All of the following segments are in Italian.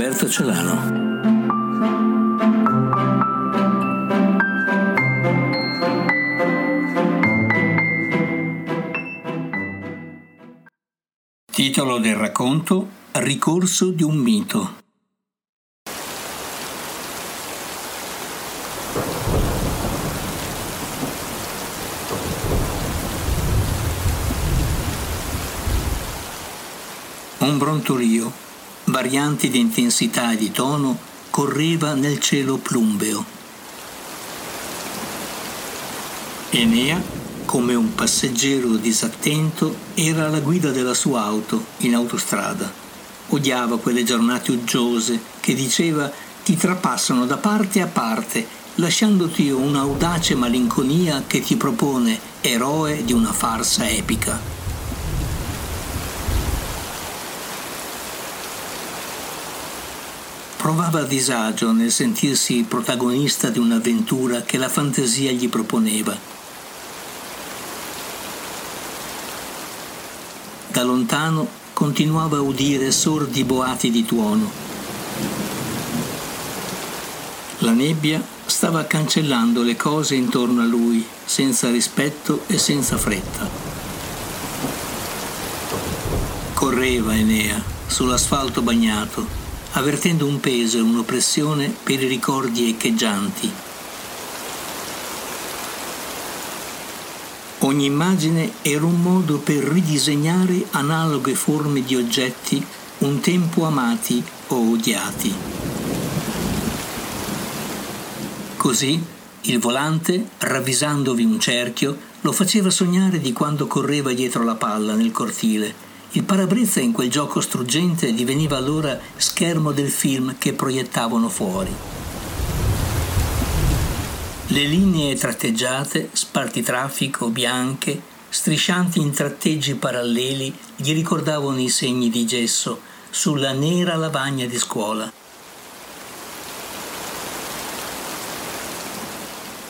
Roberto Celano. Titolo del racconto Ricorso di un mito. Un brontolio, varianti di intensità e di tono, correva nel cielo plumbeo. Enea, come un passeggero disattento, era alla guida della sua auto in autostrada. Odiava quelle giornate uggiose che diceva ti trapassano da parte a parte, lasciandoti un'audace malinconia che ti propone eroe di una farsa epica. Provava disagio nel sentirsi protagonista di un'avventura che la fantasia gli proponeva. Da lontano continuava a udire sordi boati di tuono. La nebbia stava cancellando le cose intorno a lui, senza rispetto e senza fretta. Correva Enea sull'asfalto bagnato avvertendo un peso e un'oppressione per i ricordi echeggianti. Ogni immagine era un modo per ridisegnare analoghe forme di oggetti un tempo amati o odiati. Così il volante, ravvisandovi un cerchio, lo faceva sognare di quando correva dietro la palla nel cortile il parabrezza in quel gioco struggente diveniva allora schermo del film che proiettavano fuori. Le linee tratteggiate, spartitraffico, bianche, striscianti in tratteggi paralleli, gli ricordavano i segni di gesso sulla nera lavagna di scuola.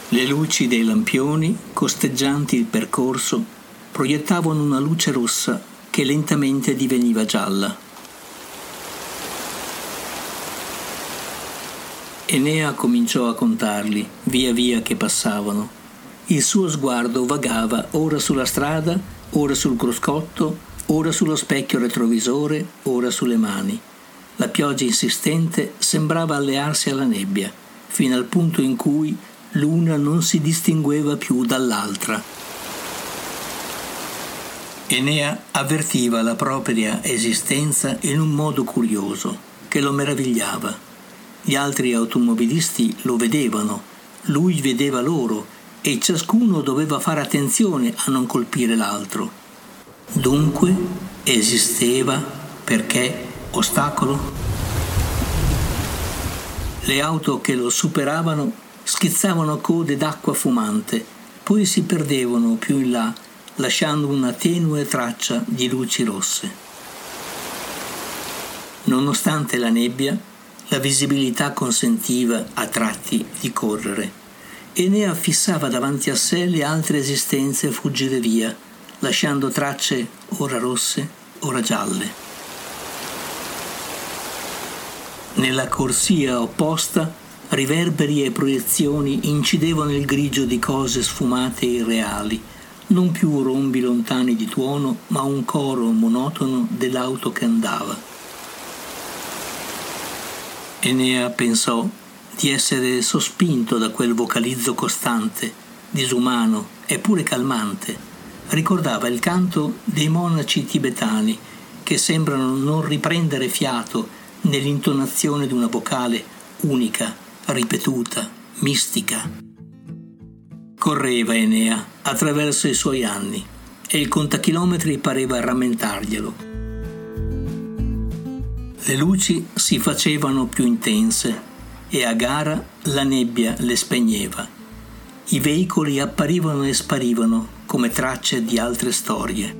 Le luci dei lampioni, costeggianti il percorso, proiettavano una luce rossa che lentamente diveniva gialla. Enea cominciò a contarli, via via che passavano. Il suo sguardo vagava ora sulla strada, ora sul cruscotto, ora sullo specchio retrovisore, ora sulle mani. La pioggia insistente sembrava allearsi alla nebbia, fino al punto in cui l'una non si distingueva più dall'altra. Enea avvertiva la propria esistenza in un modo curioso, che lo meravigliava. Gli altri automobilisti lo vedevano, lui vedeva loro e ciascuno doveva fare attenzione a non colpire l'altro. Dunque esisteva perché ostacolo? Le auto che lo superavano schizzavano code d'acqua fumante, poi si perdevano più in là lasciando una tenue traccia di luci rosse. Nonostante la nebbia, la visibilità consentiva a tratti di correre e ne affissava davanti a sé le altre esistenze fuggire via, lasciando tracce ora rosse, ora gialle. Nella corsia opposta riverberi e proiezioni incidevano il grigio di cose sfumate e irreali, non più rombi lontani di tuono, ma un coro monotono dell'auto che andava. Enea pensò di essere sospinto da quel vocalizzo costante, disumano eppure calmante. Ricordava il canto dei monaci tibetani che sembrano non riprendere fiato nell'intonazione di una vocale unica, ripetuta, mistica. Correva Enea attraverso i suoi anni e il contachilometri pareva rammentarglielo. Le luci si facevano più intense e a gara la nebbia le spegneva. I veicoli apparivano e sparivano come tracce di altre storie.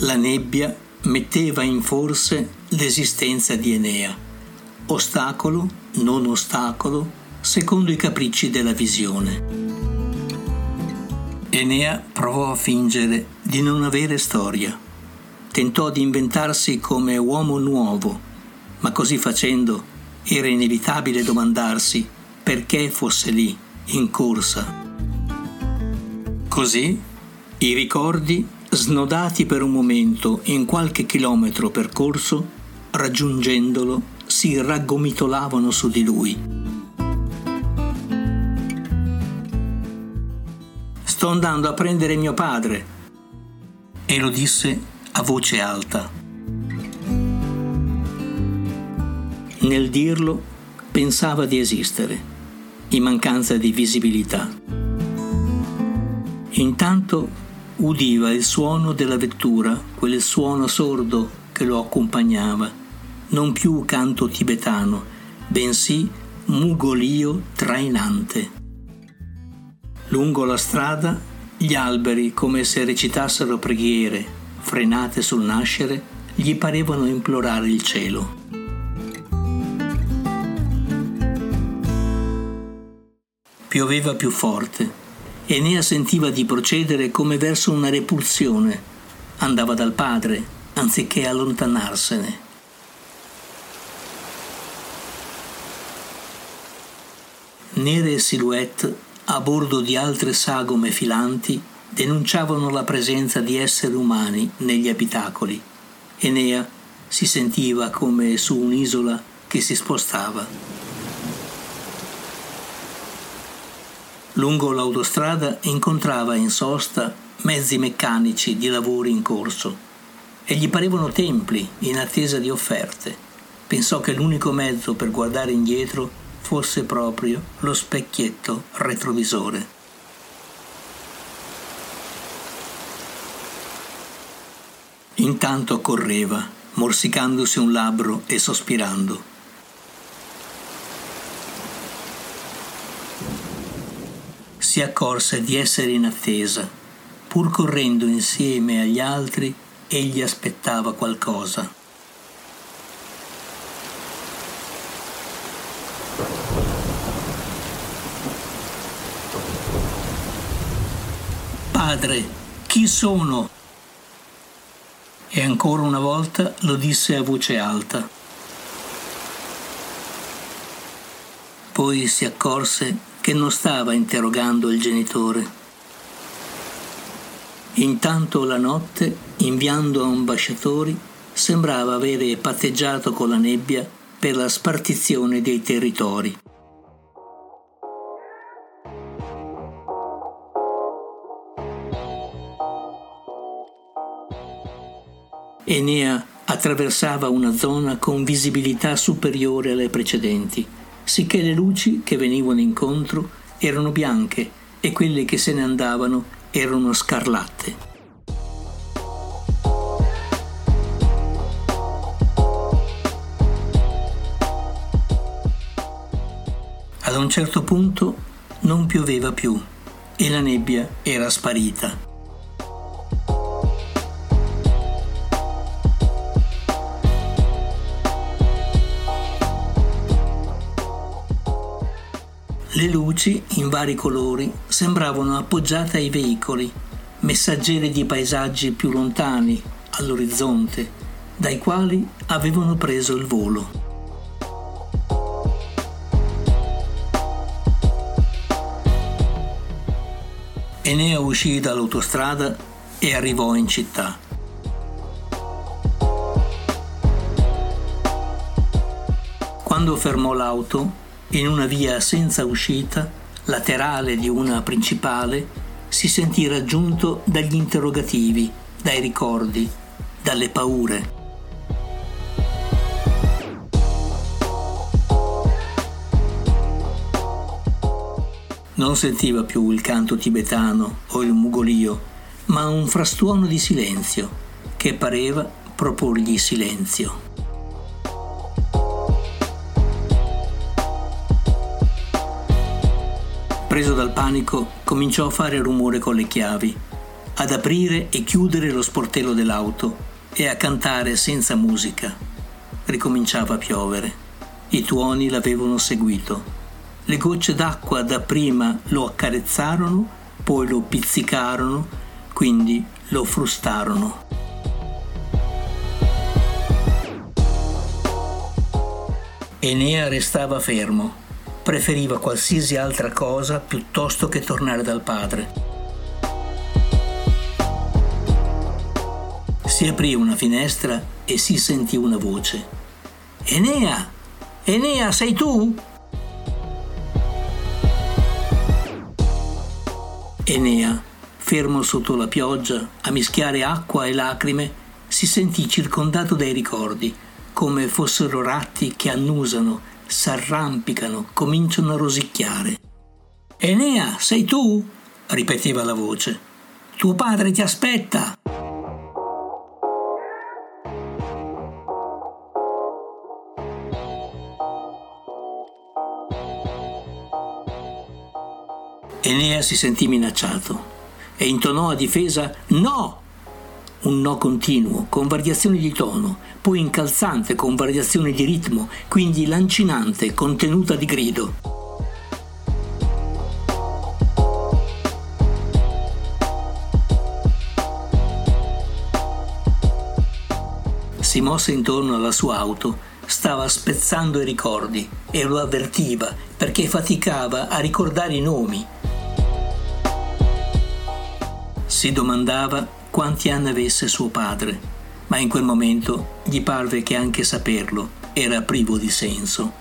La nebbia metteva in forse l'esistenza di Enea. Ostacolo, non ostacolo, secondo i capricci della visione. Enea provò a fingere di non avere storia. Tentò di inventarsi come uomo nuovo, ma così facendo era inevitabile domandarsi perché fosse lì, in corsa. Così i ricordi, snodati per un momento in qualche chilometro percorso, raggiungendolo, si raggomitolavano su di lui. Sto andando a prendere mio padre. E lo disse a voce alta. Nel dirlo pensava di esistere, in mancanza di visibilità. Intanto udiva il suono della vettura, quel suono sordo che lo accompagnava, non più canto tibetano, bensì mugolio trainante. Lungo la strada gli alberi, come se recitassero preghiere, frenate sul nascere, gli parevano implorare il cielo. Pioveva più forte. Enea sentiva di procedere come verso una repulsione. Andava dal padre, anziché allontanarsene. Nere silhouette a bordo di altre sagome filanti denunciavano la presenza di esseri umani negli abitacoli. Enea si sentiva come su un'isola che si spostava. Lungo l'autostrada incontrava in sosta mezzi meccanici di lavori in corso e gli parevano templi in attesa di offerte. Pensò che l'unico mezzo per guardare indietro fosse proprio lo specchietto retrovisore. Intanto correva, morsicandosi un labbro e sospirando. Si accorse di essere in attesa. Pur correndo insieme agli altri, egli aspettava qualcosa. Padre, chi sono? E ancora una volta lo disse a voce alta. Poi si accorse che non stava interrogando il genitore. Intanto la notte, inviando ambasciatori, sembrava avere patteggiato con la nebbia per la spartizione dei territori. Enea attraversava una zona con visibilità superiore alle precedenti, sicché le luci che venivano incontro erano bianche e quelle che se ne andavano erano scarlatte. Ad un certo punto non pioveva più e la nebbia era sparita. Le luci, in vari colori, sembravano appoggiate ai veicoli, messaggeri di paesaggi più lontani, all'orizzonte, dai quali avevano preso il volo. Enea uscì dall'autostrada e arrivò in città. Quando fermò l'auto, in una via senza uscita, laterale di una principale, si sentì raggiunto dagli interrogativi, dai ricordi, dalle paure. Non sentiva più il canto tibetano o il mugolio, ma un frastuono di silenzio che pareva proporgli silenzio. Preso dal panico, cominciò a fare rumore con le chiavi, ad aprire e chiudere lo sportello dell'auto e a cantare senza musica. Ricominciava a piovere. I tuoni l'avevano seguito. Le gocce d'acqua dapprima lo accarezzarono, poi lo pizzicarono, quindi lo frustarono. Enea restava fermo, preferiva qualsiasi altra cosa piuttosto che tornare dal padre. Si aprì una finestra e si sentì una voce. Enea! Enea, sei tu? Enea, fermo sotto la pioggia, a mischiare acqua e lacrime, si sentì circondato dai ricordi, come fossero ratti che annusano, s'arrampicano, cominciano a rosicchiare. Enea, sei tu? ripeteva la voce. Tuo padre ti aspetta. Enea si sentì minacciato e intonò a difesa no! Un no continuo, con variazioni di tono, poi incalzante con variazioni di ritmo, quindi lancinante, contenuta di grido. Si mosse intorno alla sua auto, stava spezzando i ricordi e lo avvertiva perché faticava a ricordare i nomi, si domandava quanti anni avesse suo padre, ma in quel momento gli parve che anche saperlo era privo di senso.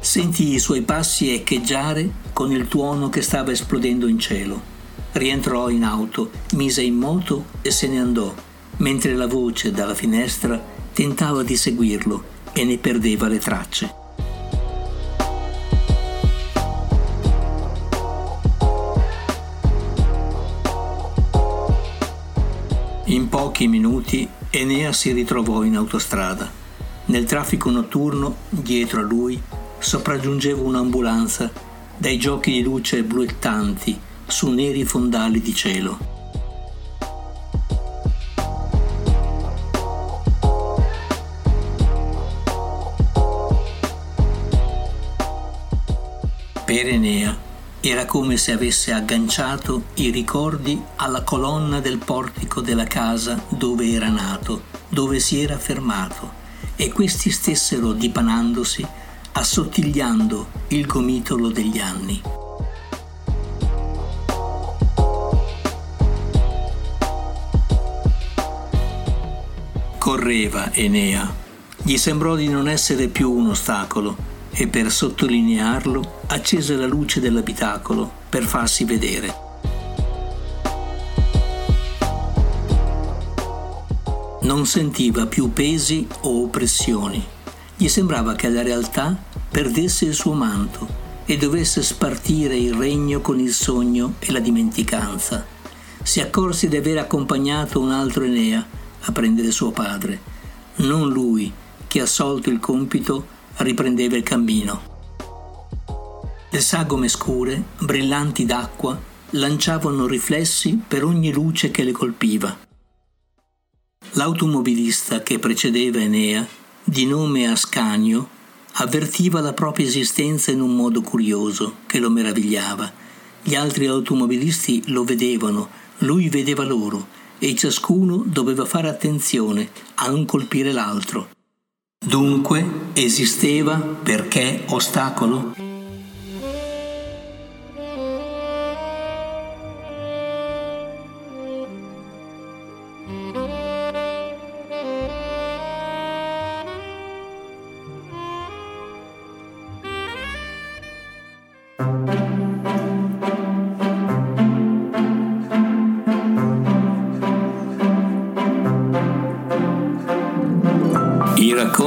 Sentì i suoi passi echeggiare con il tuono che stava esplodendo in cielo. Rientrò in auto, mise in moto e se ne andò, mentre la voce dalla finestra tentava di seguirlo e ne perdeva le tracce. Pochi minuti Enea si ritrovò in autostrada. Nel traffico notturno, dietro a lui, sopraggiungeva un'ambulanza dai giochi di luce bluettanti su neri fondali di cielo. Per Enea era come se avesse agganciato i ricordi alla colonna del portico della casa dove era nato, dove si era fermato, e questi stessero dipanandosi, assottigliando il gomitolo degli anni. Correva Enea. Gli sembrò di non essere più un ostacolo, e per sottolinearlo accese la luce dell'abitacolo per farsi vedere. Non sentiva più pesi o oppressioni. Gli sembrava che la realtà perdesse il suo manto e dovesse spartire il regno con il sogno e la dimenticanza. Si accorse di aver accompagnato un altro Enea a prendere suo padre, non lui che assolto il compito riprendeva il cammino. Le sagome scure, brillanti d'acqua, lanciavano riflessi per ogni luce che le colpiva. L'automobilista che precedeva Enea, di nome Ascanio, avvertiva la propria esistenza in un modo curioso che lo meravigliava. Gli altri automobilisti lo vedevano, lui vedeva loro e ciascuno doveva fare attenzione a non colpire l'altro. Dunque esisteva perché ostacolo?